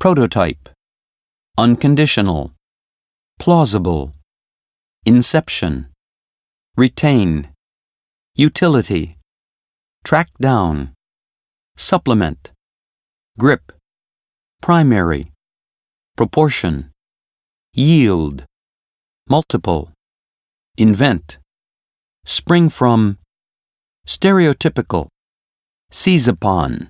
prototype, unconditional, plausible, inception, retain, utility, track down, supplement, grip, primary, proportion, yield, multiple, invent, spring from, stereotypical, seize upon.